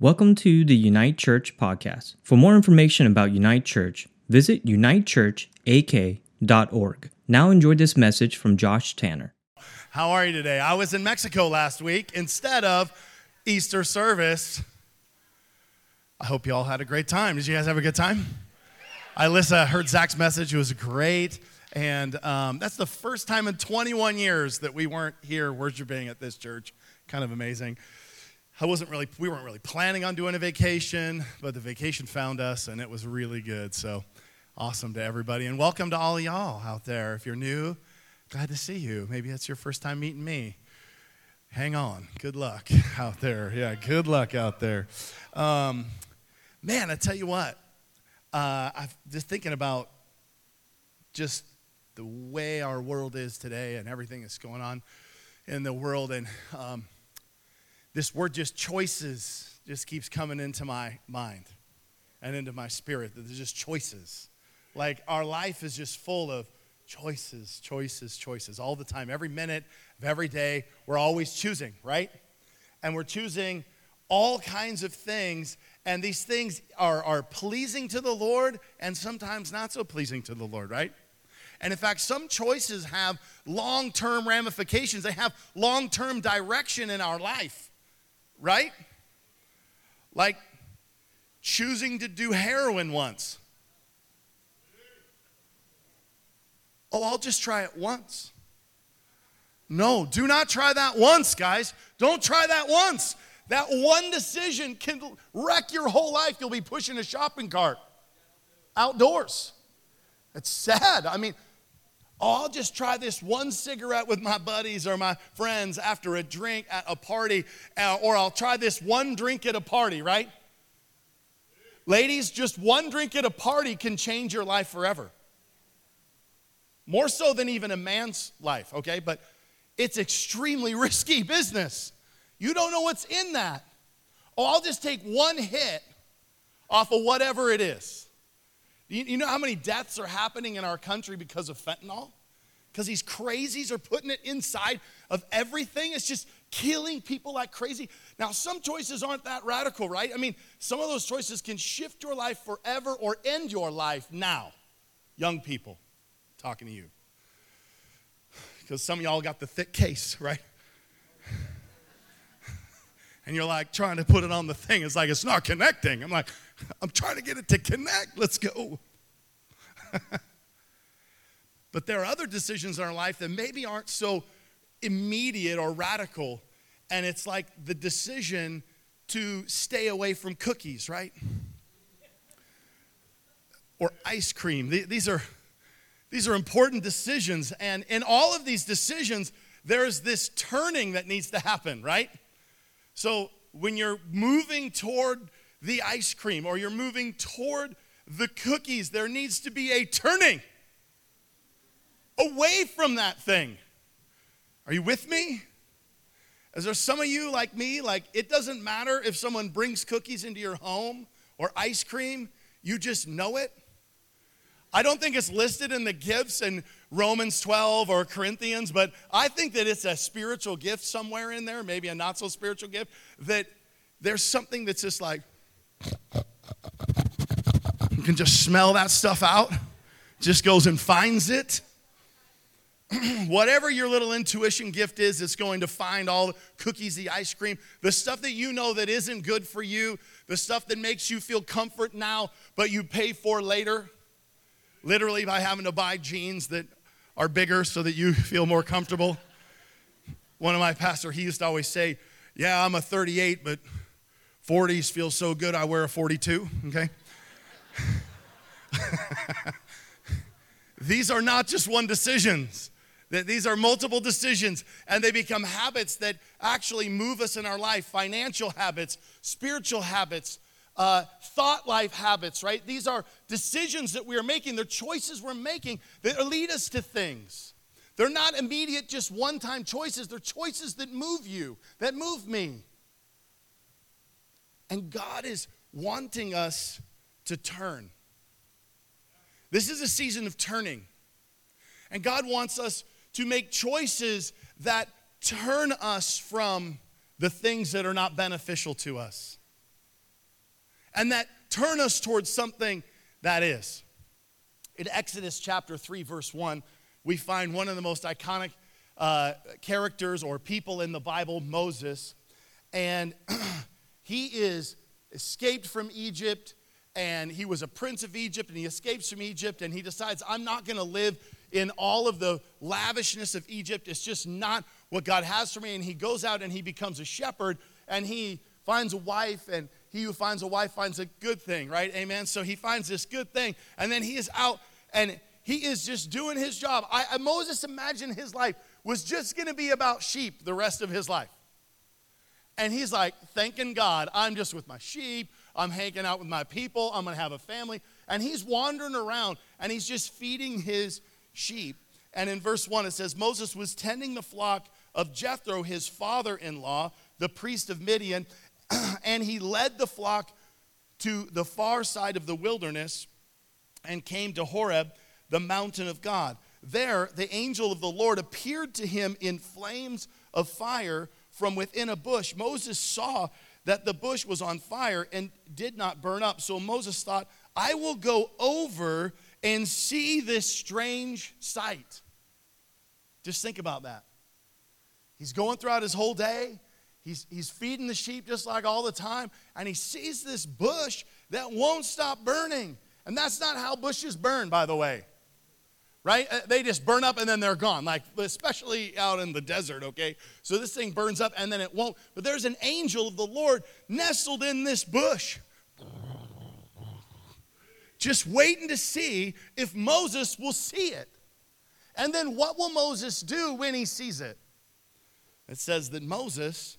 Welcome to the Unite Church podcast. For more information about Unite Church, visit unitechurchak.org. Now enjoy this message from Josh Tanner. How are you today? I was in Mexico last week instead of Easter service. I hope you all had a great time. Did you guys have a good time? Listened, heard Zach's message. It was great. And um, that's the first time in 21 years that we weren't here worshiping at this church. Kind of amazing. I wasn't really, we weren't really planning on doing a vacation, but the vacation found us and it was really good. So awesome to everybody. And welcome to all y'all out there. If you're new, glad to see you. Maybe it's your first time meeting me. Hang on. Good luck out there. Yeah, good luck out there. Um, man, I tell you what, uh, I'm just thinking about just the way our world is today and everything that's going on in the world. And, um, this word just choices just keeps coming into my mind and into my spirit that there's just choices. Like our life is just full of choices choices choices all the time every minute of every day we're always choosing right? And we're choosing all kinds of things and these things are, are pleasing to the lord and sometimes not so pleasing to the lord right? And in fact, some choices have long term ramifications, they have long term direction in our life right? Like choosing to do heroin once. Oh, I'll just try it once. No, do not try that once, guys. Don't try that once. That one decision can wreck your whole life. You'll be pushing a shopping cart outdoors. It's sad. I mean, Oh, I'll just try this one cigarette with my buddies or my friends after a drink at a party, uh, or I'll try this one drink at a party, right? Ladies, just one drink at a party can change your life forever. More so than even a man's life, okay? But it's extremely risky business. You don't know what's in that. Oh, I'll just take one hit off of whatever it is. You, you know how many deaths are happening in our country because of fentanyl? Because these crazies are putting it inside of everything. It's just killing people like crazy. Now, some choices aren't that radical, right? I mean, some of those choices can shift your life forever or end your life now. Young people, talking to you. Because some of y'all got the thick case, right? and you're like trying to put it on the thing. It's like it's not connecting. I'm like, I'm trying to get it to connect. Let's go. but there are other decisions in our life that maybe aren't so immediate or radical. And it's like the decision to stay away from cookies, right? Or ice cream. These are, these are important decisions. And in all of these decisions, there's this turning that needs to happen, right? So when you're moving toward the ice cream or you're moving toward the cookies, there needs to be a turning away from that thing. Are you with me? Is there some of you like me, like it doesn't matter if someone brings cookies into your home or ice cream, you just know it? I don't think it's listed in the gifts in Romans 12 or Corinthians, but I think that it's a spiritual gift somewhere in there, maybe a not so spiritual gift, that there's something that's just like, you can just smell that stuff out, just goes and finds it. Whatever your little intuition gift is, it's going to find all the cookies, the ice cream, the stuff that you know that isn't good for you, the stuff that makes you feel comfort now, but you pay for later. Literally by having to buy jeans that are bigger so that you feel more comfortable. One of my pastor, he used to always say, Yeah, I'm a 38, but 40s feel so good, I wear a 42, okay? these are not just one decisions. that These are multiple decisions, and they become habits that actually move us in our life financial habits, spiritual habits, uh, thought life habits, right? These are decisions that we are making. They're choices we're making that lead us to things. They're not immediate, just one time choices. They're choices that move you, that move me. And God is wanting us to turn. This is a season of turning. And God wants us to make choices that turn us from the things that are not beneficial to us. and that turn us towards something that is. In Exodus chapter 3, verse 1, we find one of the most iconic uh, characters or people in the Bible, Moses. And he is escaped from Egypt and he was a prince of Egypt and he escapes from Egypt and he decides, I'm not going to live in all of the lavishness of Egypt. It's just not what God has for me. And he goes out and he becomes a shepherd and he finds a wife and he who finds a wife finds a good thing, right? Amen. So he finds this good thing and then he is out and he is just doing his job. I, Moses imagined his life was just going to be about sheep the rest of his life. And he's like, thanking God, I'm just with my sheep. I'm hanging out with my people. I'm going to have a family. And he's wandering around and he's just feeding his sheep. And in verse 1, it says Moses was tending the flock of Jethro, his father in law, the priest of Midian, and he led the flock to the far side of the wilderness and came to Horeb, the mountain of God. There, the angel of the Lord appeared to him in flames of fire from within a bush. Moses saw that the bush was on fire and did not burn up. So Moses thought, I will go over and see this strange sight. Just think about that. He's going throughout his whole day. He's, he's feeding the sheep just like all the time, and he sees this bush that won't stop burning. And that's not how bushes burn, by the way. Right? Uh, they just burn up and then they're gone, like especially out in the desert, okay? So this thing burns up and then it won't. But there's an angel of the Lord nestled in this bush just waiting to see if Moses will see it. And then what will Moses do when he sees it? It says that Moses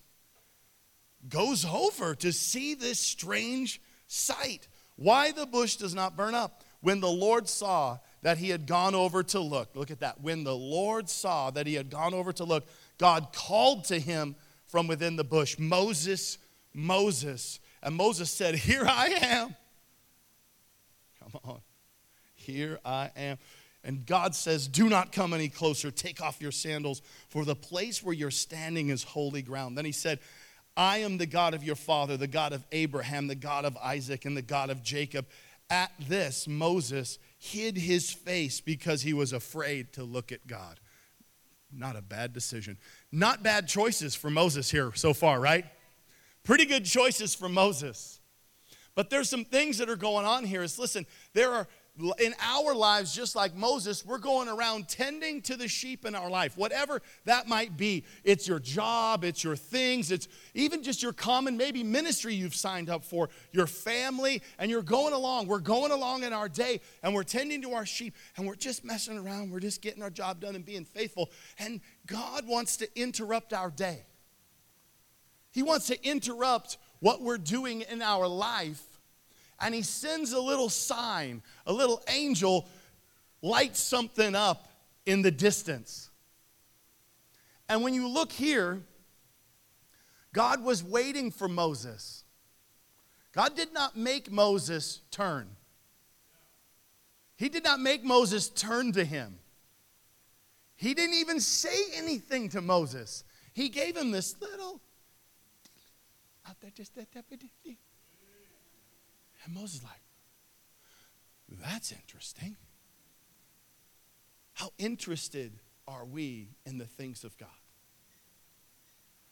goes over to see this strange sight. Why the bush does not burn up. When the Lord saw that he had gone over to look, look at that. When the Lord saw that he had gone over to look, God called to him from within the bush, Moses, Moses. And Moses said, Here I am. Come on. Here I am. And God says, Do not come any closer. Take off your sandals, for the place where you're standing is holy ground. Then he said, I am the God of your father, the God of Abraham, the God of Isaac, and the God of Jacob. At this, Moses hid his face because he was afraid to look at God. Not a bad decision. Not bad choices for Moses here so far, right? Pretty good choices for Moses. But there's some things that are going on here. Is listen, there are in our lives, just like Moses, we're going around tending to the sheep in our life, whatever that might be. It's your job, it's your things, it's even just your common, maybe ministry you've signed up for, your family, and you're going along. We're going along in our day, and we're tending to our sheep, and we're just messing around. We're just getting our job done and being faithful. And God wants to interrupt our day. He wants to interrupt what we're doing in our life, and he sends a little sign, a little angel lights something up in the distance. And when you look here, God was waiting for Moses. God did not make Moses turn. He did not make Moses turn to him. He didn't even say anything to Moses. He gave him this little out there, just that, and Moses like, that's interesting. How interested are we in the things of God?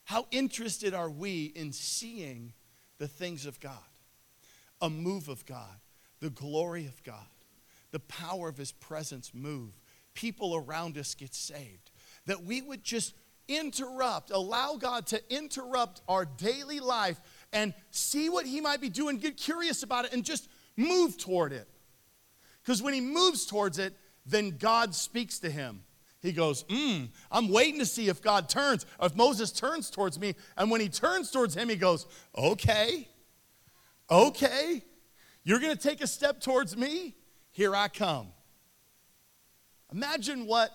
How interested are we in seeing the things of God? A move of God, the glory of God, the power of His presence move, people around us get saved. That we would just interrupt, allow God to interrupt our daily life and see what he might be doing, get curious about it, and just move toward it. Because when he moves towards it, then God speaks to him. He goes, mm, I'm waiting to see if God turns, if Moses turns towards me. And when he turns towards him, he goes, Okay, okay, you're going to take a step towards me? Here I come. Imagine what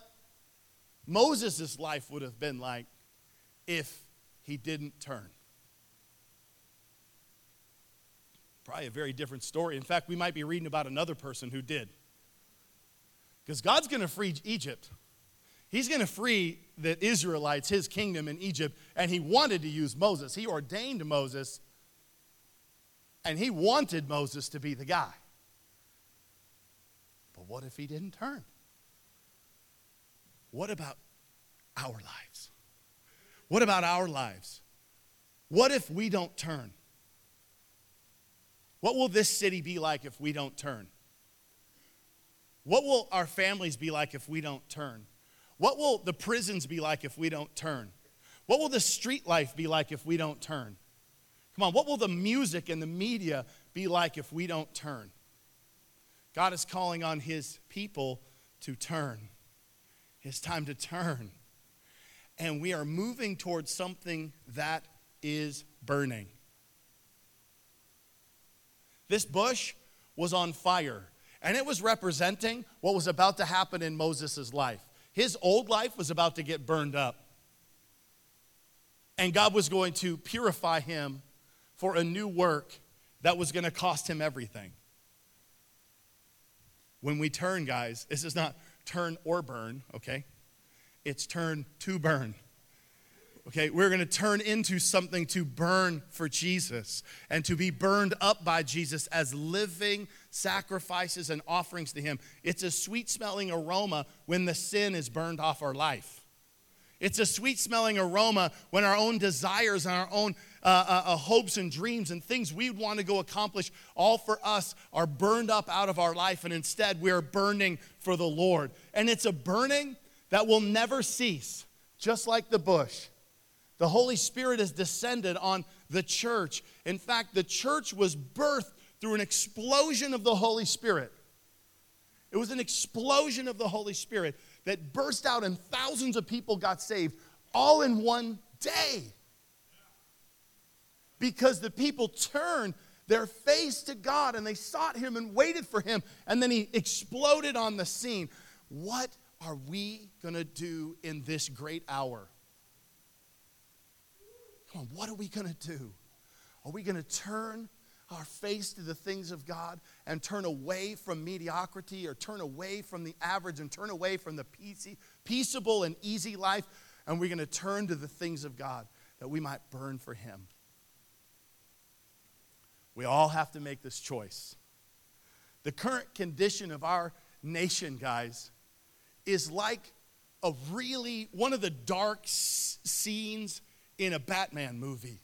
Moses' life would have been like if he didn't turn. Probably a very different story. In fact, we might be reading about another person who did. Because God's going to free Egypt. He's going to free the Israelites, his kingdom in Egypt, and he wanted to use Moses. He ordained Moses. And he wanted Moses to be the guy. But what if he didn't turn? What about our lives? What about our lives? What if we don't turn? What will this city be like if we don't turn? What will our families be like if we don't turn? What will the prisons be like if we don't turn? What will the street life be like if we don't turn? Come on, what will the music and the media be like if we don't turn? God is calling on his people to turn. It's time to turn. And we are moving towards something that is burning. This bush was on fire, and it was representing what was about to happen in Moses' life. His old life was about to get burned up, and God was going to purify him for a new work that was going to cost him everything. When we turn, guys, this is not turn or burn, okay? It's turn to burn. Okay, we're going to turn into something to burn for Jesus and to be burned up by Jesus as living sacrifices and offerings to Him. It's a sweet smelling aroma when the sin is burned off our life. It's a sweet smelling aroma when our own desires and our own uh, uh, uh, hopes and dreams and things we want to go accomplish, all for us, are burned up out of our life. And instead, we are burning for the Lord. And it's a burning that will never cease, just like the bush. The Holy Spirit has descended on the church. In fact, the church was birthed through an explosion of the Holy Spirit. It was an explosion of the Holy Spirit that burst out, and thousands of people got saved all in one day. Because the people turned their face to God and they sought Him and waited for Him, and then He exploded on the scene. What are we going to do in this great hour? On, what are we going to do? Are we going to turn our face to the things of God and turn away from mediocrity or turn away from the average and turn away from the peaceable and easy life? And we're going to turn to the things of God that we might burn for Him. We all have to make this choice. The current condition of our nation, guys, is like a really one of the dark scenes in a Batman movie.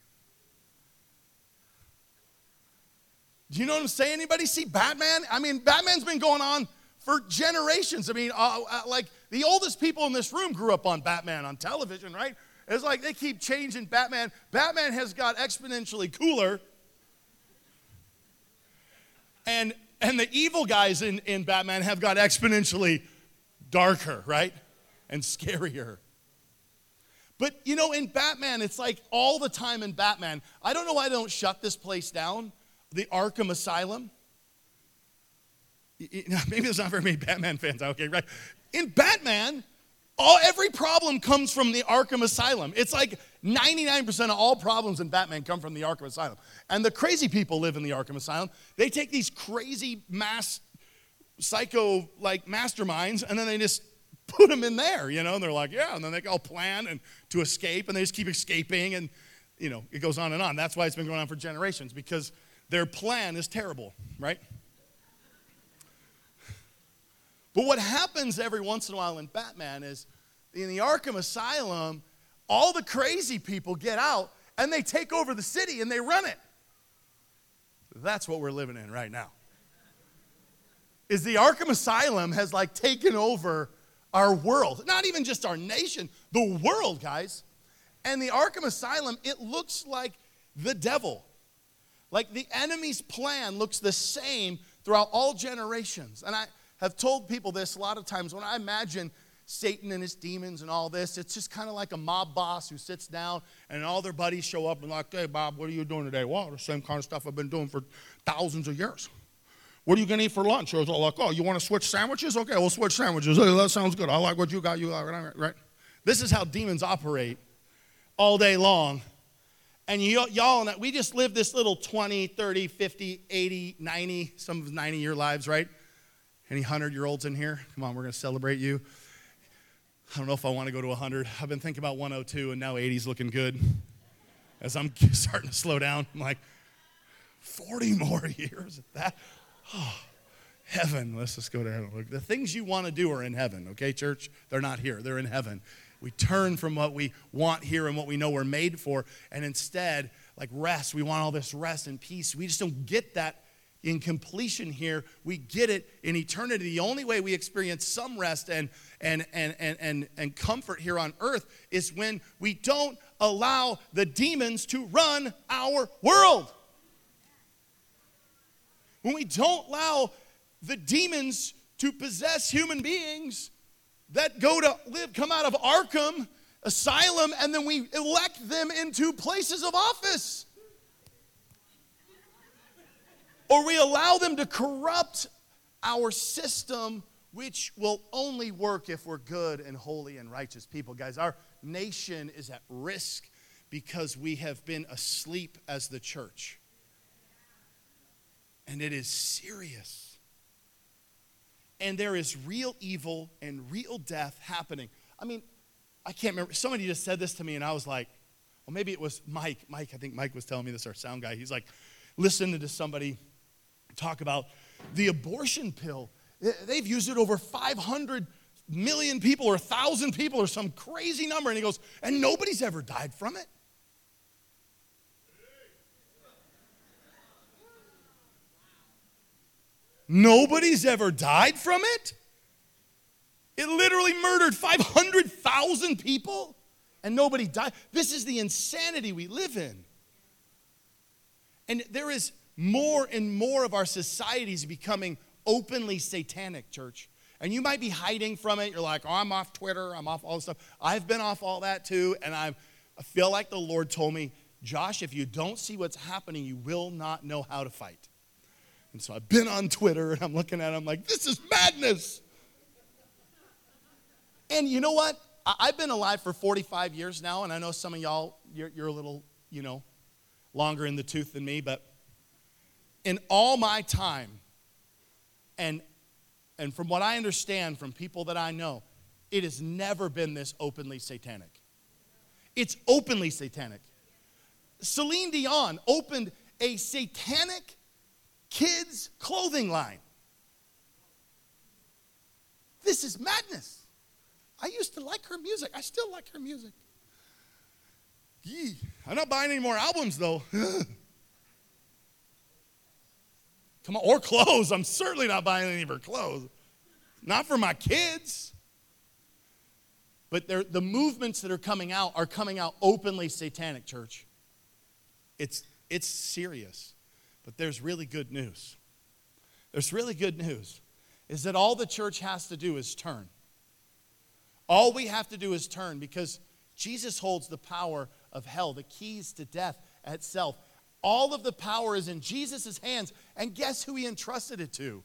Do you know what I'm saying? Anybody see Batman? I mean, Batman's been going on for generations. I mean, uh, uh, like the oldest people in this room grew up on Batman on television, right? It's like they keep changing Batman. Batman has got exponentially cooler. And, and the evil guys in, in Batman have got exponentially darker, right? And scarier. But you know, in Batman, it's like all the time in Batman. I don't know why they don't shut this place down, the Arkham Asylum. Maybe there's not very many Batman fans out here, right? In Batman, all every problem comes from the Arkham Asylum. It's like 99% of all problems in Batman come from the Arkham Asylum. And the crazy people live in the Arkham Asylum. They take these crazy mass psycho like masterminds and then they just put them in there, you know, and they're like, yeah, and then they all plan and to escape, and they just keep escaping, and you know, it goes on and on. That's why it's been going on for generations because their plan is terrible, right? But what happens every once in a while in Batman is in the Arkham Asylum, all the crazy people get out and they take over the city and they run it. That's what we're living in right now. Is the Arkham Asylum has like taken over our world, not even just our nation, the world, guys. And the Arkham Asylum, it looks like the devil. Like the enemy's plan looks the same throughout all generations. And I have told people this a lot of times when I imagine Satan and his demons and all this, it's just kind of like a mob boss who sits down and all their buddies show up and like, hey, Bob, what are you doing today? Well, the same kind of stuff I've been doing for thousands of years. What are you going to eat for lunch? Or was all like, oh, you want to switch sandwiches? Okay, we'll switch sandwiches. Hey, that sounds good. I like what you got. You like what I got right? This is how demons operate all day long. And y- y'all, and we just live this little 20, 30, 50, 80, 90, some of 90 year lives, right? Any 100 year olds in here? Come on, we're going to celebrate you. I don't know if I want to go to 100. I've been thinking about 102, and now 80's looking good. As I'm starting to slow down, I'm like, 40 more years. That, oh, heaven. Let's just go to heaven. Look, the things you want to do are in heaven, okay, church? They're not here, they're in heaven. We turn from what we want here and what we know we're made for, and instead, like rest, we want all this rest and peace. We just don't get that in completion here. We get it in eternity. The only way we experience some rest and, and, and, and, and, and comfort here on earth is when we don't allow the demons to run our world. When we don't allow the demons to possess human beings that go to live, come out of Arkham Asylum, and then we elect them into places of office. Or we allow them to corrupt our system, which will only work if we're good and holy and righteous people. Guys, our nation is at risk because we have been asleep as the church. And it is serious and there is real evil and real death happening. I mean, I can't remember. Somebody just said this to me, and I was like, well, maybe it was Mike. Mike, I think Mike was telling me this, our sound guy. He's like, listening to somebody talk about the abortion pill. They've used it over 500 million people or 1,000 people or some crazy number. And he goes, and nobody's ever died from it. Nobody's ever died from it. It literally murdered 500,000 people and nobody died. This is the insanity we live in. And there is more and more of our societies becoming openly satanic, church. And you might be hiding from it. You're like, oh, I'm off Twitter, I'm off all this stuff. I've been off all that too. And I'm, I feel like the Lord told me, Josh, if you don't see what's happening, you will not know how to fight. And so I've been on Twitter and I'm looking at it, I'm like, this is madness. And you know what? I've been alive for 45 years now, and I know some of y'all, you're, you're a little, you know, longer in the tooth than me, but in all my time, and, and from what I understand from people that I know, it has never been this openly satanic. It's openly satanic. Celine Dion opened a satanic kids' clothing line. This is madness. I used to like her music. I still like her music. Yee. I'm not buying any more albums though. Come on, or clothes. I'm certainly not buying any of her clothes. Not for my kids. But the movements that are coming out are coming out openly satanic, church. It's, it's serious. But there's really good news. There's really good news is that all the church has to do is turn. All we have to do is turn because Jesus holds the power of hell, the keys to death itself. All of the power is in Jesus' hands. And guess who he entrusted it to?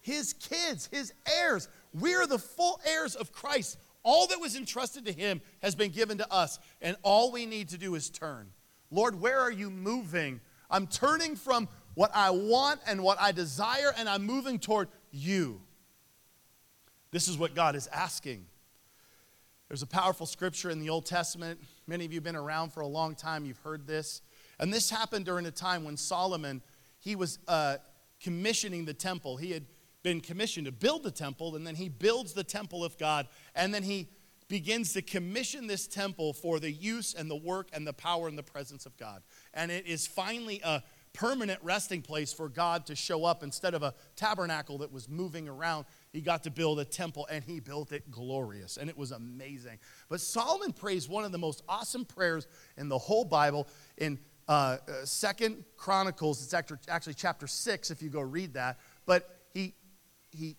His kids, his heirs. We're the full heirs of Christ. All that was entrusted to him has been given to us. And all we need to do is turn. Lord, where are you moving I'm turning from what I want and what I desire, and I'm moving toward you. This is what God is asking. There's a powerful scripture in the Old Testament. Many of you have been around for a long time, you've heard this. And this happened during a time when Solomon, he was uh, commissioning the temple. He had been commissioned to build the temple, and then he builds the temple of God, and then he begins to commission this temple for the use and the work and the power and the presence of God. And it is finally a permanent resting place for God to show up instead of a tabernacle that was moving around. He got to build a temple and he built it glorious and it was amazing. But Solomon prays one of the most awesome prayers in the whole Bible in uh, uh, Second Chronicles. It's actually, actually chapter six if you go read that. But he he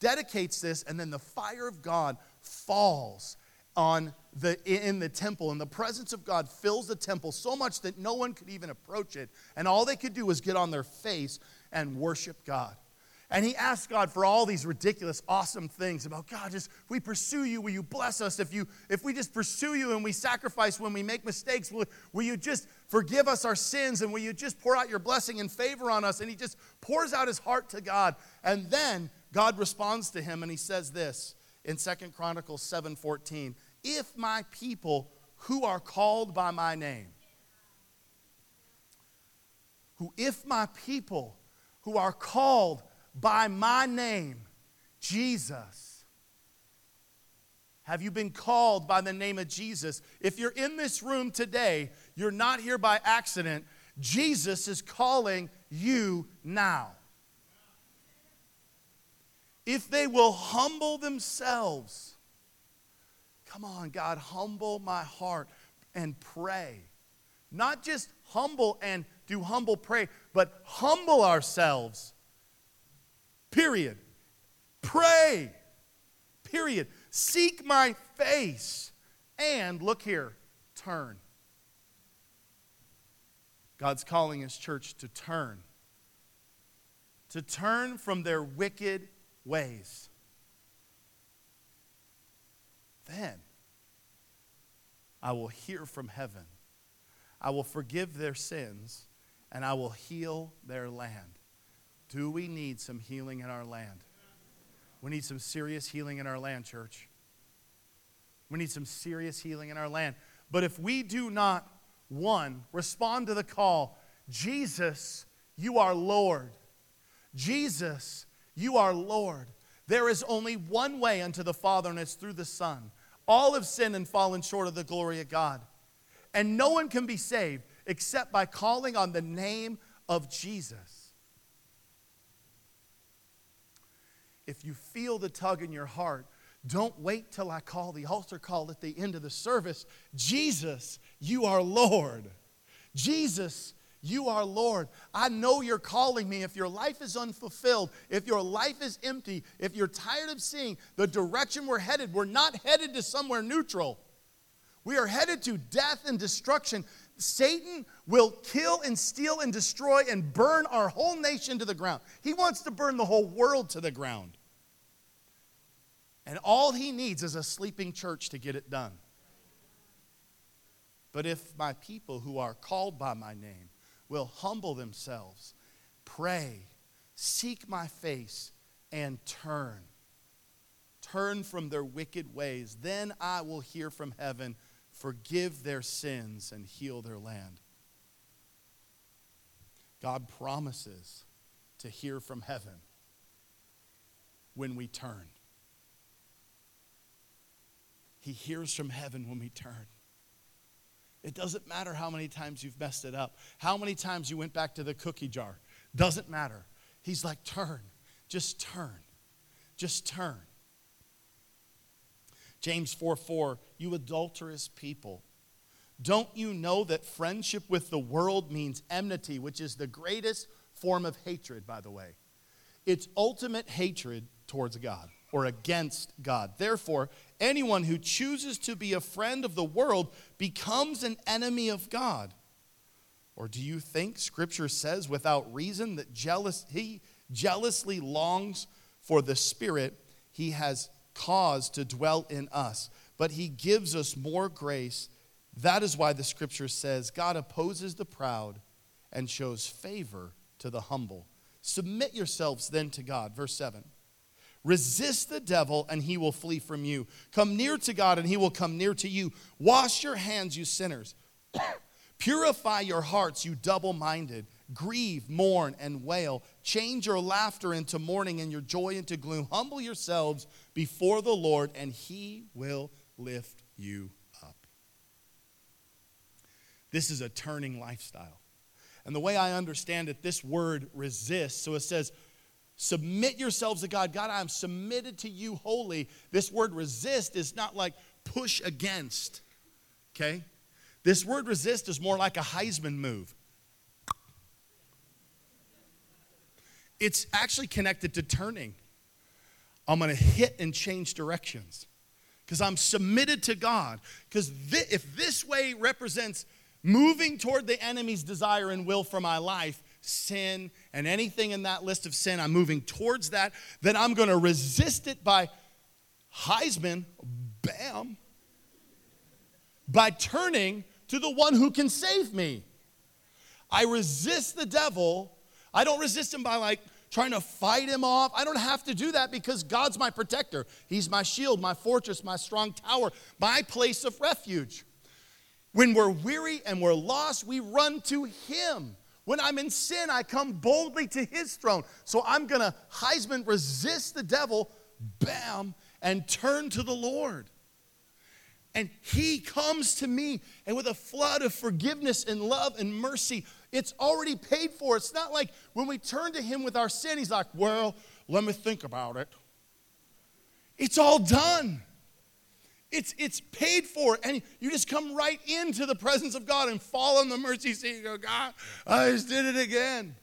dedicates this, and then the fire of God falls on the in the temple and the presence of God fills the temple so much that no one could even approach it and all they could do was get on their face and worship God. And he asked God for all these ridiculous awesome things about God just if we pursue you will you bless us? If you if we just pursue you and we sacrifice when we make mistakes will, will you just forgive us our sins and will you just pour out your blessing and favor on us? And he just pours out his heart to God. And then God responds to him and he says this in Second Chronicles 7:14, "If my people who are called by my name who, if my people who are called by my name, Jesus, have you been called by the name of Jesus? If you're in this room today, you're not here by accident. Jesus is calling you now. If they will humble themselves, come on, God, humble my heart and pray. Not just humble and do humble pray, but humble ourselves. Period. Pray. Period. Seek my face. And look here, turn. God's calling his church to turn. To turn from their wicked ways. Then I will hear from heaven. I will forgive their sins and I will heal their land. Do we need some healing in our land? We need some serious healing in our land, church. We need some serious healing in our land. But if we do not, one, respond to the call, Jesus, you are Lord. Jesus, you are Lord. There is only one way unto the Father, and it's through the Son. All have sinned and fallen short of the glory of God. And no one can be saved except by calling on the name of Jesus. If you feel the tug in your heart, don't wait till I call the altar call at the end of the service. Jesus, you are Lord. Jesus, you are Lord. I know you're calling me. If your life is unfulfilled, if your life is empty, if you're tired of seeing the direction we're headed, we're not headed to somewhere neutral. We are headed to death and destruction. Satan will kill and steal and destroy and burn our whole nation to the ground. He wants to burn the whole world to the ground. And all he needs is a sleeping church to get it done. But if my people who are called by my name will humble themselves, pray, seek my face, and turn. Turn from their wicked ways. Then I will hear from heaven, forgive their sins, and heal their land. God promises to hear from heaven when we turn. He hears from heaven when we turn. It doesn't matter how many times you've messed it up, how many times you went back to the cookie jar. Doesn't matter. He's like, turn. Just turn. Just turn. James 4 4, you adulterous people. Don't you know that friendship with the world means enmity, which is the greatest form of hatred, by the way? It's ultimate hatred towards God or against God. Therefore, anyone who chooses to be a friend of the world becomes an enemy of God. Or do you think scripture says without reason that jealous he jealously longs for the spirit he has caused to dwell in us, but he gives us more grace. That is why the scripture says God opposes the proud and shows favor to the humble. Submit yourselves then to God. Verse 7. Resist the devil, and he will flee from you. Come near to God, and he will come near to you. Wash your hands, you sinners. Purify your hearts, you double minded. Grieve, mourn, and wail. Change your laughter into mourning and your joy into gloom. Humble yourselves before the Lord, and he will lift you up. This is a turning lifestyle. And the way I understand it, this word resist, so it says, Submit yourselves to God. God, I'm submitted to you wholly. This word resist is not like push against, okay? This word resist is more like a Heisman move. It's actually connected to turning. I'm to hit and change directions because I'm submitted to God. Because th- if this way represents moving toward the enemy's desire and will for my life, sin, and anything in that list of sin, I'm moving towards that, then I'm going to resist it by Heisman, bam, by turning to the one who can save me. I resist the devil. I don't resist him by like trying to fight him off. I don't have to do that because God's my protector. He's my shield, my fortress, my strong tower, my place of refuge. When we're weary and we're lost, we run to Him. When I'm in sin, I come boldly to his throne. So I'm going to, Heisman, resist the devil, bam, and turn to the Lord. And he comes to me, and with a flood of forgiveness and love and mercy, it's already paid for. It's not like when we turn to him with our sin, he's like, well, let me think about it. It's all done. It's, it's paid for. And you just come right into the presence of God and fall on the mercy seat and go, God, I just did it again.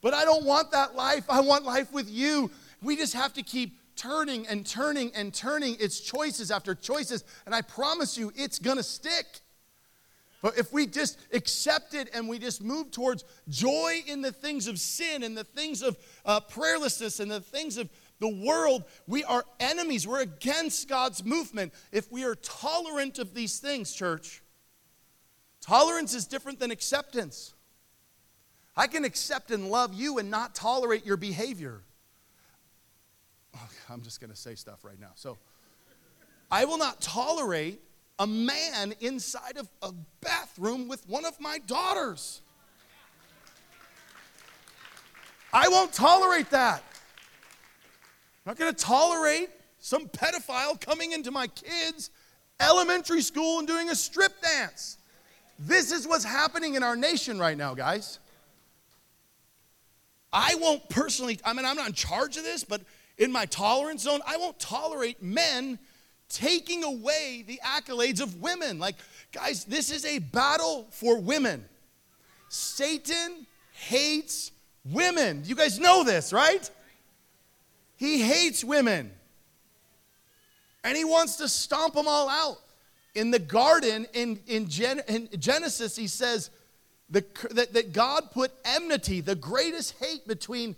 But I don't want that life. I want life with you. We just have to keep turning and turning and turning. It's choices after choices. And I promise you, it's going to stick. But if we just accept it and we just move towards joy in the things of sin and the things of uh, prayerlessness and the things of the world, we are enemies. We're against God's movement if we are tolerant of these things, church. Tolerance is different than acceptance. I can accept and love you and not tolerate your behavior. I'm just going to say stuff right now. So, I will not tolerate a man inside of a bathroom with one of my daughters. I won't tolerate that. I'm not going to tolerate some pedophile coming into my kids' elementary school and doing a strip dance. This is what's happening in our nation right now, guys. I won't personally, I mean, I'm not in charge of this, but in my tolerance zone, I won't tolerate men taking away the accolades of women. Like, guys, this is a battle for women. Satan hates women. You guys know this, right? He hates women. And he wants to stomp them all out. In the garden, in, in, Gen, in Genesis, he says the, that, that God put enmity, the greatest hate between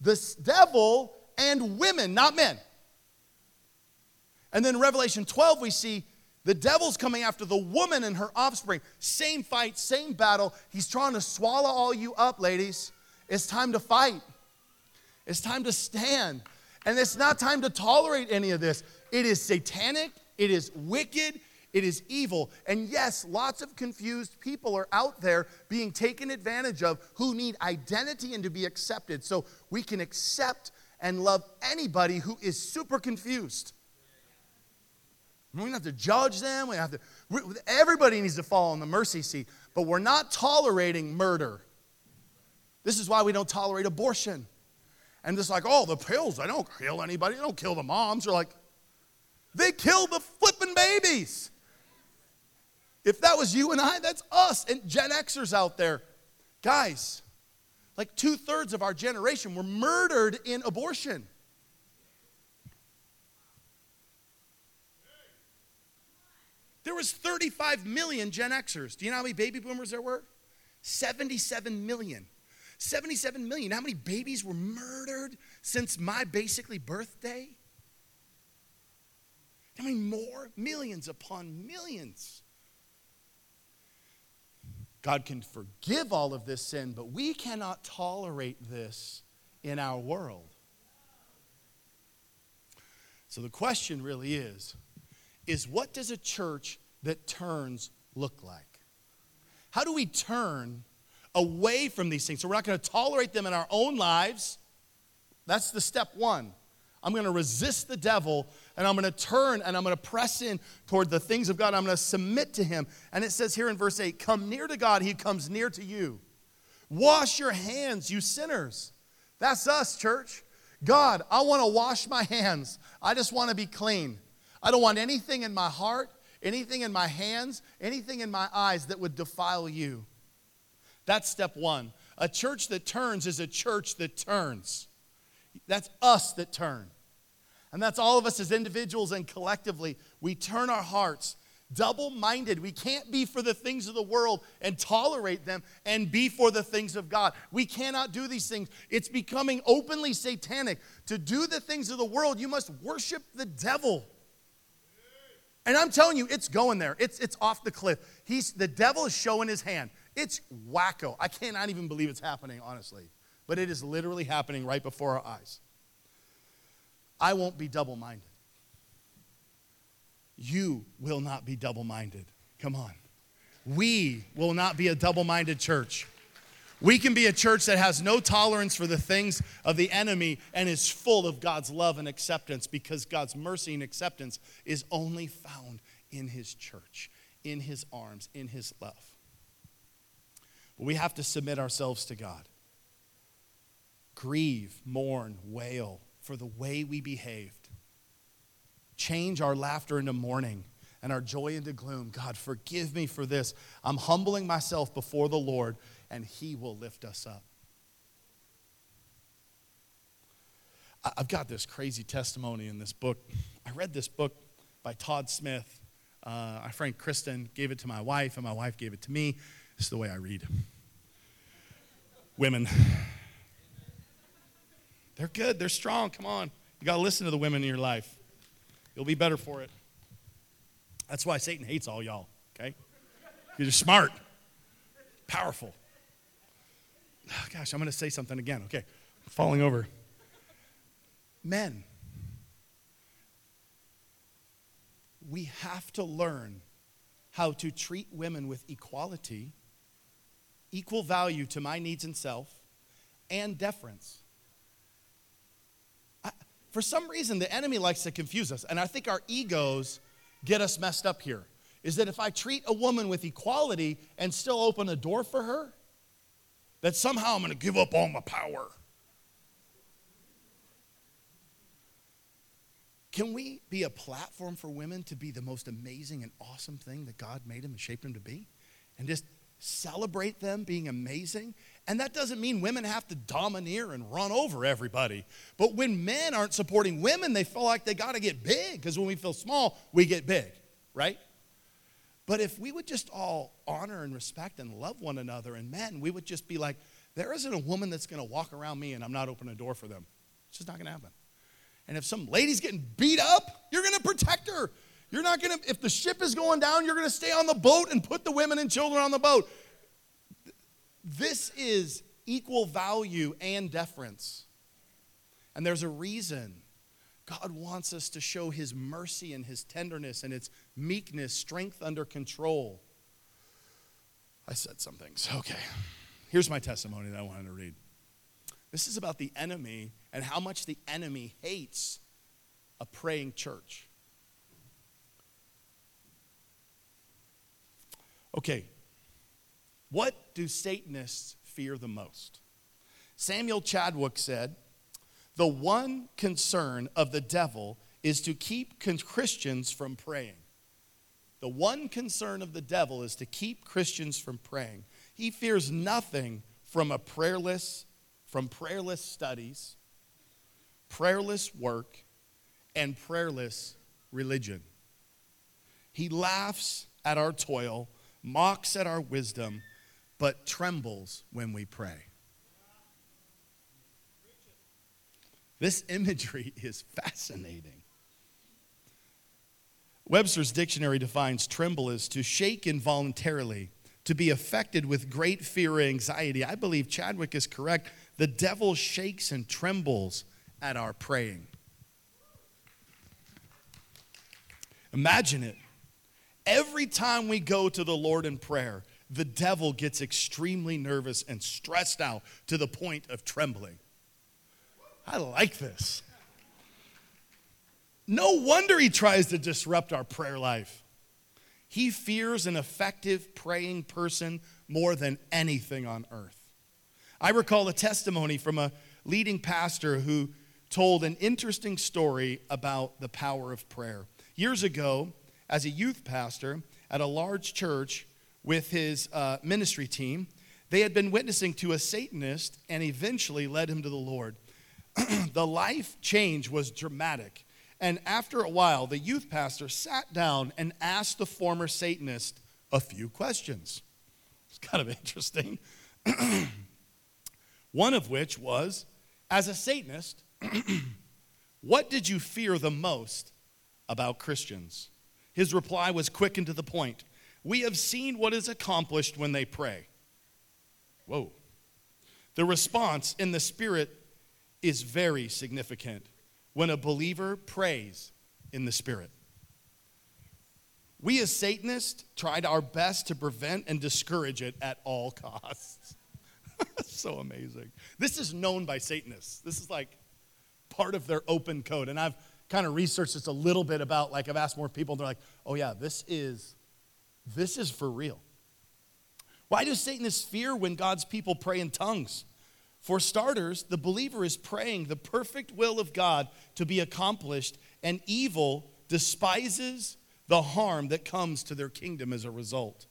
the devil and women, not men. And then Revelation 12, we see the devil's coming after the woman and her offspring. Same fight, same battle. He's trying to swallow all you up, ladies. It's time to fight. It's time to stand. And it's not time to tolerate any of this. It is satanic, it is wicked, it is evil. And yes, lots of confused people are out there being taken advantage of who need identity and to be accepted. So we can accept and love anybody who is super confused. We don't have to judge them. We have to. Everybody needs to fall on the mercy seat, but we're not tolerating murder. This is why we don't tolerate abortion. And just like, oh, the pills, they don't kill anybody. They don't kill the moms. They're like, they kill the flipping babies. If that was you and I, that's us. And Gen Xers out there, guys, like two thirds of our generation were murdered in abortion. There was 35 million Gen Xers. Do you know how many baby boomers there were? 77 million. 77 million. How many babies were murdered since my basically birthday? How many more? Millions upon millions. God can forgive all of this sin, but we cannot tolerate this in our world. So the question really is is what does a church that turns look like? How do we turn away from these things? So we're not going to tolerate them in our own lives. That's the step 1. I'm going to resist the devil and I'm going to turn and I'm going to press in toward the things of God. I'm going to submit to Him. And it says here in verse 8 Come near to God, He comes near to you. Wash your hands, you sinners. That's us, church. God, I want to wash my hands. I just want to be clean. I don't want anything in my heart, anything in my hands, anything in my eyes that would defile you. That's step one. A church that turns is a church that turns. That's us that turn. And that's all of us as individuals and collectively. We turn our hearts double minded. We can't be for the things of the world and tolerate them and be for the things of God. We cannot do these things. It's becoming openly satanic. To do the things of the world, you must worship the devil. And I'm telling you, it's going there. It's, it's off the cliff. He's, the devil is showing his hand. It's wacko. I cannot even believe it's happening, honestly. But it is literally happening right before our eyes. I won't be double minded. You will not be double minded. Come on. We will not be a double minded church. We can be a church that has no tolerance for the things of the enemy and is full of God's love and acceptance because God's mercy and acceptance is only found in His church, in His arms, in His love. But we have to submit ourselves to God. Grieve, mourn, wail for the way we behaved. Change our laughter into mourning and our joy into gloom. God, forgive me for this. I'm humbling myself before the Lord and He will lift us up. I've got this crazy testimony in this book. I read this book by Todd Smith. Uh, my friend Kristen gave it to my wife, and my wife gave it to me. This is the way I read. Women. They're good, they're strong. Come on. You got to listen to the women in your life. You'll be better for it. That's why Satan hates all y'all, okay? You're smart, powerful. Oh, gosh, I'm going to say something again. Okay, falling over. Men, we have to learn how to treat women with equality, equal value to my needs and self, and deference. I, for some reason, the enemy likes to confuse us, and I think our egos get us messed up here. Is that if I treat a woman with equality and still open a door for her, that somehow I'm going to give up all my power. Can we be a platform for women to be the most amazing and awesome thing that God made them and shaped them to be? And just celebrate them being amazing? And that doesn't mean women have to domineer and run over everybody. But when men aren't supporting women, they feel like they got to get big because when we feel small, we get big, right? But if we would just all honor and respect and love one another and men, we would just be like, there isn't a woman that's going to walk around me and I'm not opening a door for them. It's just not going to happen. And if some lady's getting beat up, you're going to protect her. You're not going to, if the ship is going down, you're going to stay on the boat and put the women and children on the boat. This is equal value and deference. And there's a reason God wants us to show his mercy and his tenderness and its meekness, strength under control. I said some things. Okay. Here's my testimony that I wanted to read. This is about the enemy and how much the enemy hates a praying church. Okay. What do Satanists fear the most? Samuel Chadwick said, the one concern of the devil is to keep Christians from praying. The one concern of the devil is to keep Christians from praying. He fears nothing from a prayerless, from prayerless studies, prayerless work, and prayerless religion. He laughs at our toil, mocks at our wisdom, but trembles when we pray. This imagery is fascinating. Webster's dictionary defines tremble as to shake involuntarily, to be affected with great fear or anxiety. I believe Chadwick is correct. The devil shakes and trembles at our praying. Imagine it. Every time we go to the Lord in prayer, the devil gets extremely nervous and stressed out to the point of trembling. I like this. No wonder he tries to disrupt our prayer life. He fears an effective praying person more than anything on earth. I recall a testimony from a leading pastor who told an interesting story about the power of prayer. Years ago, as a youth pastor at a large church with his uh, ministry team, they had been witnessing to a Satanist and eventually led him to the Lord. the life change was dramatic. And after a while, the youth pastor sat down and asked the former Satanist a few questions. It's kind of interesting. One of which was As a Satanist, what did you fear the most about Christians? His reply was quick and to the point. We have seen what is accomplished when they pray. Whoa. The response in the spirit is very significant when a believer prays in the Spirit. We as Satanists tried our best to prevent and discourage it at all costs. so amazing. This is known by Satanists. This is like part of their open code. And I've kind of researched this a little bit about, like, I've asked more people, and they're like, oh, yeah, this is, this is for real. Why do Satanists fear when God's people pray in tongues? For starters, the believer is praying the perfect will of God to be accomplished, and evil despises the harm that comes to their kingdom as a result.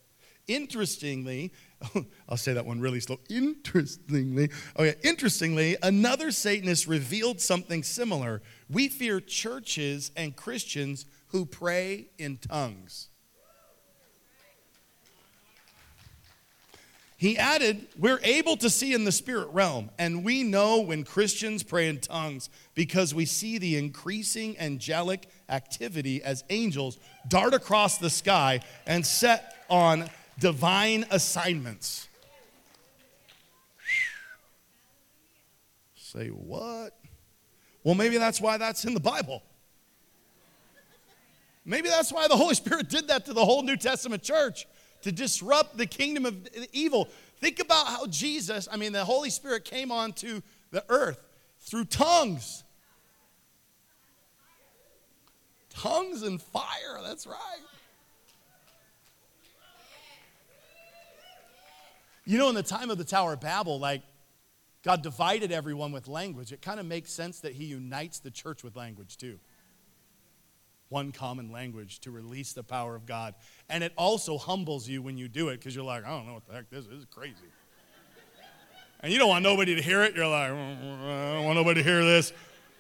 Interestingly, I'll say that one really slow. Interestingly, oh okay, interestingly, another Satanist revealed something similar. We fear churches and Christians who pray in tongues. He added, We're able to see in the spirit realm, and we know when Christians pray in tongues because we see the increasing angelic activity as angels dart across the sky and set on divine assignments. Say what? Well, maybe that's why that's in the Bible. Maybe that's why the Holy Spirit did that to the whole New Testament church to disrupt the kingdom of evil. Think about how Jesus, I mean, the Holy Spirit came onto the earth through tongues. Tongues and fire, that's right. You know, in the time of the Tower of Babel, like God divided everyone with language. It kind of makes sense that He unites the church with language too. One common language to release the power of God. And it also humbles you when you do it because you're like, I don't know what the heck this is. This is crazy. And you don't want nobody to hear it. You're like, I don't want nobody to hear this.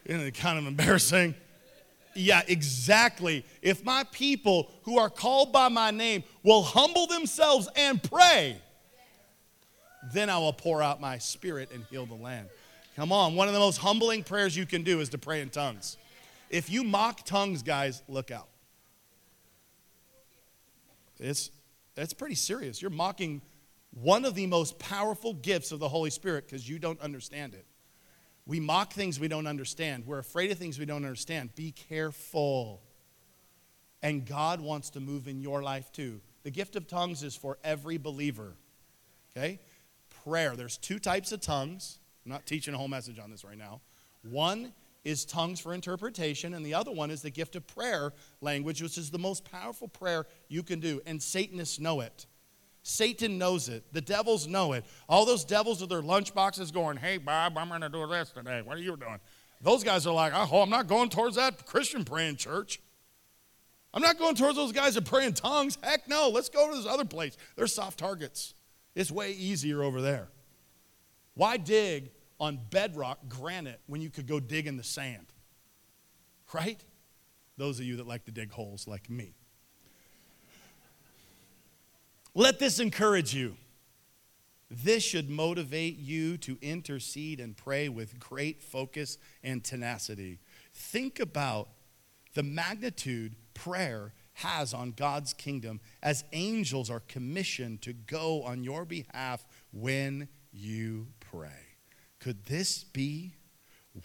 It's kind of embarrassing. Yeah, exactly. If my people who are called by my name will humble themselves and pray, then I will pour out my spirit and heal the land. Come on, one of the most humbling prayers you can do is to pray in tongues. If you mock tongues, guys, look out. It's, it's pretty serious. You're mocking one of the most powerful gifts of the Holy Spirit because you don't understand it. We mock things we don't understand. We're afraid of things we don't understand. Be careful. And God wants to move in your life too. The gift of tongues is for every believer. Okay? Prayer. There's two types of tongues. I'm not teaching a whole message on this right now. One is tongues for interpretation, and the other one is the gift of prayer language, which is the most powerful prayer you can do. And Satanists know it. Satan knows it. The devils know it. All those devils with their lunchboxes going, hey, Bob, I'm going to do this today. What are you doing? Those guys are like, oh, I'm not going towards that Christian praying church. I'm not going towards those guys that pray in tongues. Heck no, let's go to this other place. They're soft targets. It's way easier over there. Why dig on bedrock granite when you could go dig in the sand. Right? Those of you that like to dig holes like me. Let this encourage you. This should motivate you to intercede and pray with great focus and tenacity. Think about the magnitude prayer has on God's kingdom as angels are commissioned to go on your behalf when you pray. Could this be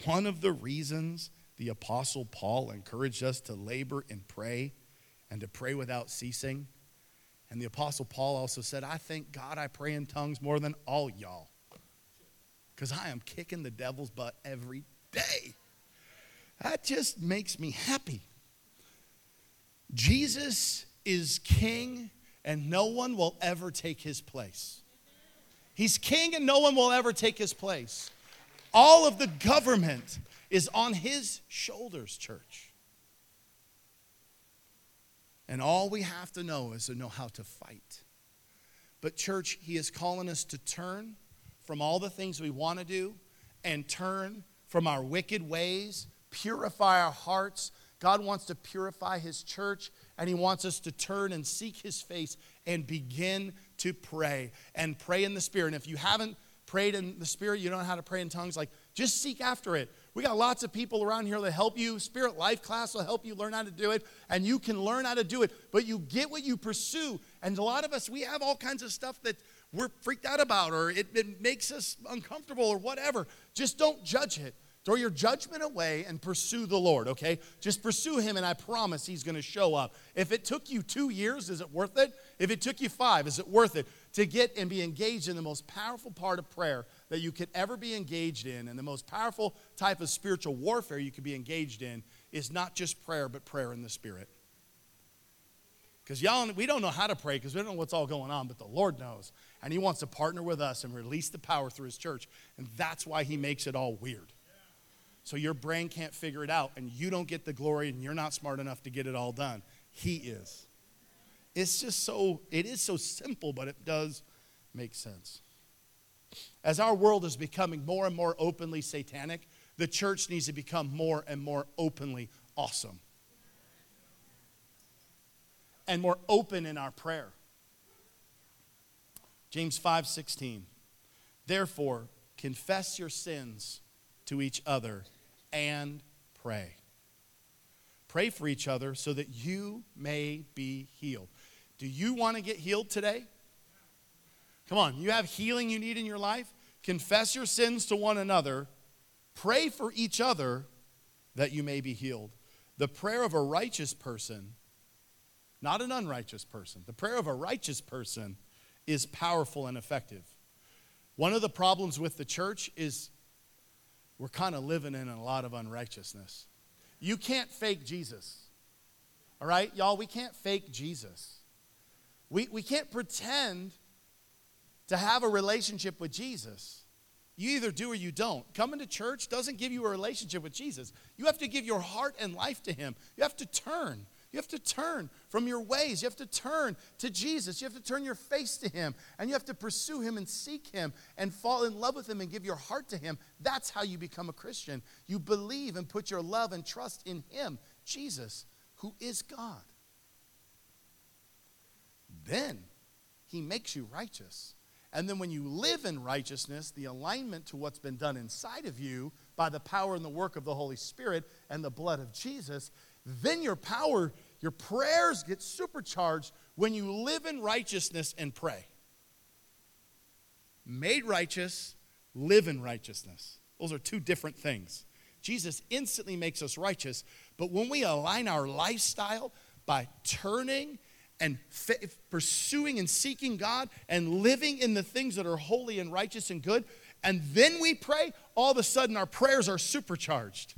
one of the reasons the Apostle Paul encouraged us to labor and pray and to pray without ceasing? And the Apostle Paul also said, I thank God I pray in tongues more than all y'all because I am kicking the devil's butt every day. That just makes me happy. Jesus is king, and no one will ever take his place. He's king and no one will ever take his place. All of the government is on his shoulders, church. And all we have to know is to know how to fight. But, church, he is calling us to turn from all the things we want to do and turn from our wicked ways, purify our hearts. God wants to purify his church, and he wants us to turn and seek his face and begin to pray and pray in the Spirit. And if you haven't prayed in the Spirit, you don't know how to pray in tongues, like just seek after it. We got lots of people around here that help you. Spirit Life class will help you learn how to do it, and you can learn how to do it. But you get what you pursue. And a lot of us, we have all kinds of stuff that we're freaked out about, or it, it makes us uncomfortable, or whatever. Just don't judge it. Throw your judgment away and pursue the Lord, okay? Just pursue Him, and I promise He's gonna show up. If it took you two years, is it worth it? If it took you five, is it worth it? to get and be engaged in the most powerful part of prayer that you could ever be engaged in, and the most powerful type of spiritual warfare you could be engaged in, is not just prayer, but prayer in the Spirit. Because y'all, we don't know how to pray because we don't know what's all going on, but the Lord knows. And He wants to partner with us and release the power through His church. And that's why He makes it all weird. So your brain can't figure it out, and you don't get the glory, and you're not smart enough to get it all done. He is. It's just so, it is so simple, but it does make sense. As our world is becoming more and more openly satanic, the church needs to become more and more openly awesome and more open in our prayer. James 5:16 Therefore confess your sins to each other and pray. Pray for each other so that you may be healed. Do you want to get healed today? Come on, you have healing you need in your life? Confess your sins to one another. Pray for each other that you may be healed. The prayer of a righteous person, not an unrighteous person, the prayer of a righteous person is powerful and effective. One of the problems with the church is we're kind of living in a lot of unrighteousness. You can't fake Jesus. All right, y'all, we can't fake Jesus. We, we can't pretend to have a relationship with Jesus. You either do or you don't. Coming to church doesn't give you a relationship with Jesus. You have to give your heart and life to Him. You have to turn. You have to turn from your ways. You have to turn to Jesus. You have to turn your face to Him. And you have to pursue Him and seek Him and fall in love with Him and give your heart to Him. That's how you become a Christian. You believe and put your love and trust in Him, Jesus, who is God. Then He makes you righteous. And then when you live in righteousness, the alignment to what's been done inside of you by the power and the work of the Holy Spirit and the blood of Jesus, then your power, your prayers get supercharged when you live in righteousness and pray. Made righteous, live in righteousness. Those are two different things. Jesus instantly makes us righteous, but when we align our lifestyle by turning and pursuing and seeking God and living in the things that are holy and righteous and good, and then we pray, all of a sudden our prayers are supercharged.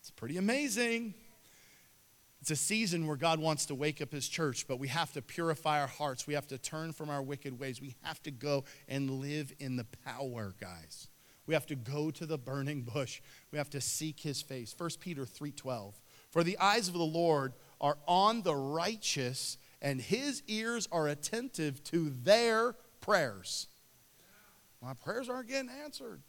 It's pretty amazing. It's a season where God wants to wake up his church, but we have to purify our hearts. We have to turn from our wicked ways. We have to go and live in the power, guys. We have to go to the burning bush. We have to seek his face. 1 Peter 3:12. For the eyes of the Lord are on the righteous, and his ears are attentive to their prayers. My prayers aren't getting answered.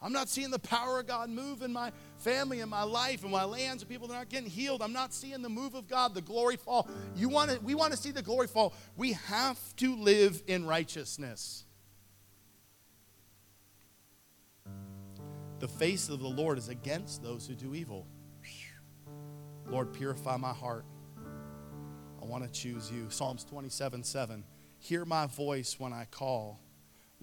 I'm not seeing the power of God move in my family and my life and my lands and people that aren't getting healed. I'm not seeing the move of God, the glory fall. You want to, we want to see the glory fall. We have to live in righteousness. The face of the Lord is against those who do evil. Lord, purify my heart. I want to choose you. Psalms 27 7. Hear my voice when I call.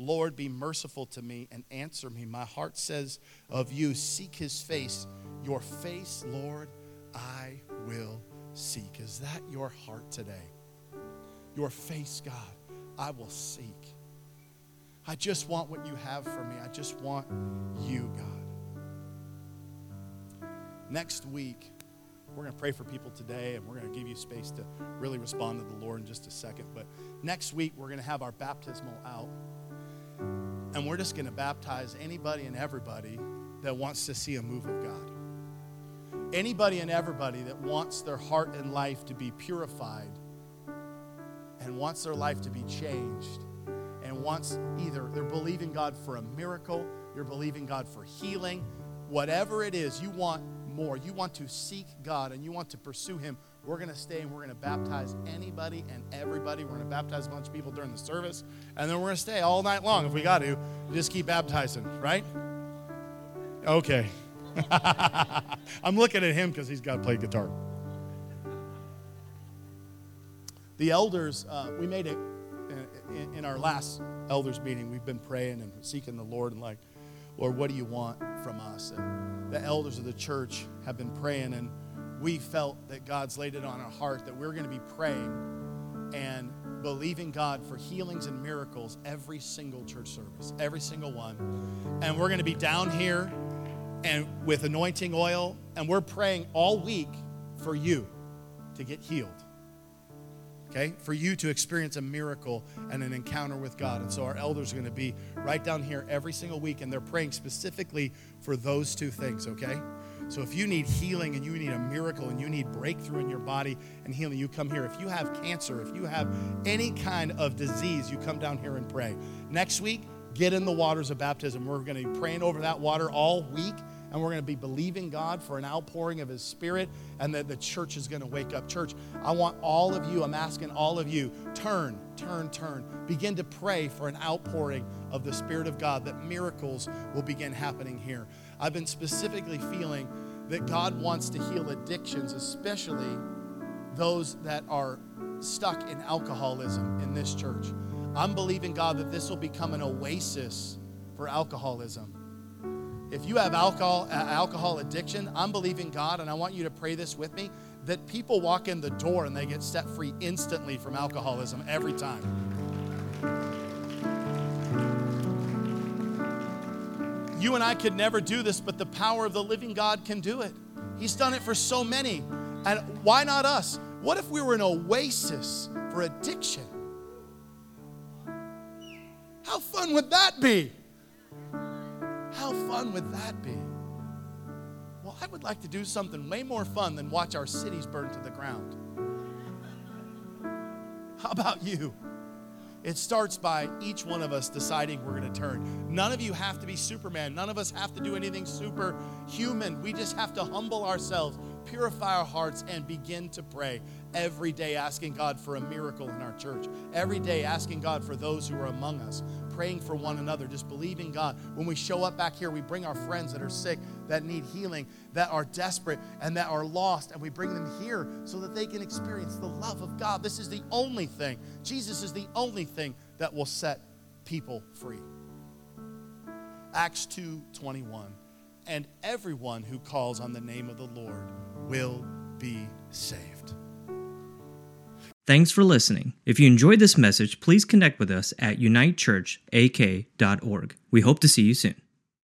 Lord, be merciful to me and answer me. My heart says of you, seek his face. Your face, Lord, I will seek. Is that your heart today? Your face, God, I will seek. I just want what you have for me. I just want you, God. Next week, we're going to pray for people today, and we're going to give you space to really respond to the Lord in just a second. But next week, we're going to have our baptismal out, and we're just going to baptize anybody and everybody that wants to see a move of God. Anybody and everybody that wants their heart and life to be purified and wants their life to be changed and wants either they're believing God for a miracle, you're believing God for healing, whatever it is, you want more. You want to seek God and you want to pursue Him. We're going to stay and we're going to baptize anybody and everybody. We're going to baptize a bunch of people during the service, and then we're going to stay all night long if we got to. Just keep baptizing, right? Okay. I'm looking at him because he's got to play guitar. The elders, uh, we made it in, in our last elders meeting. We've been praying and seeking the Lord and like, Lord, what do you want from us? And the elders of the church have been praying, and we felt that God's laid it on our heart that we're going to be praying and believing God for healings and miracles every single church service, every single one. And we're going to be down here and with anointing oil, and we're praying all week for you to get healed. Okay? For you to experience a miracle and an encounter with God. And so our elders are going to be right down here every single week, and they're praying specifically for those two things, okay? So if you need healing and you need a miracle and you need breakthrough in your body and healing, you come here. If you have cancer, if you have any kind of disease, you come down here and pray. Next week, get in the waters of baptism. We're going to be praying over that water all week and we're going to be believing God for an outpouring of His Spirit, and that the church is going to wake up. Church, I want all of you, I'm asking all of you, turn, turn, turn. Begin to pray for an outpouring of the Spirit of God, that miracles will begin happening here. I've been specifically feeling that God wants to heal addictions, especially those that are stuck in alcoholism in this church. I'm believing God that this will become an oasis for alcoholism if you have alcohol, uh, alcohol addiction, I'm believing God, and I want you to pray this with me that people walk in the door and they get set free instantly from alcoholism every time. You and I could never do this, but the power of the living God can do it. He's done it for so many. And why not us? What if we were an oasis for addiction? How fun would that be? How fun would that be? Well, I would like to do something way more fun than watch our cities burn to the ground. How about you? It starts by each one of us deciding we're going to turn. None of you have to be Superman. None of us have to do anything superhuman. We just have to humble ourselves, purify our hearts, and begin to pray every day, asking God for a miracle in our church. Every day, asking God for those who are among us praying for one another, just believing God. When we show up back here, we bring our friends that are sick, that need healing, that are desperate, and that are lost, and we bring them here so that they can experience the love of God. This is the only thing. Jesus is the only thing that will set people free. Acts 2:21. And everyone who calls on the name of the Lord will be saved. Thanks for listening. If you enjoyed this message, please connect with us at unitechurchak.org. We hope to see you soon.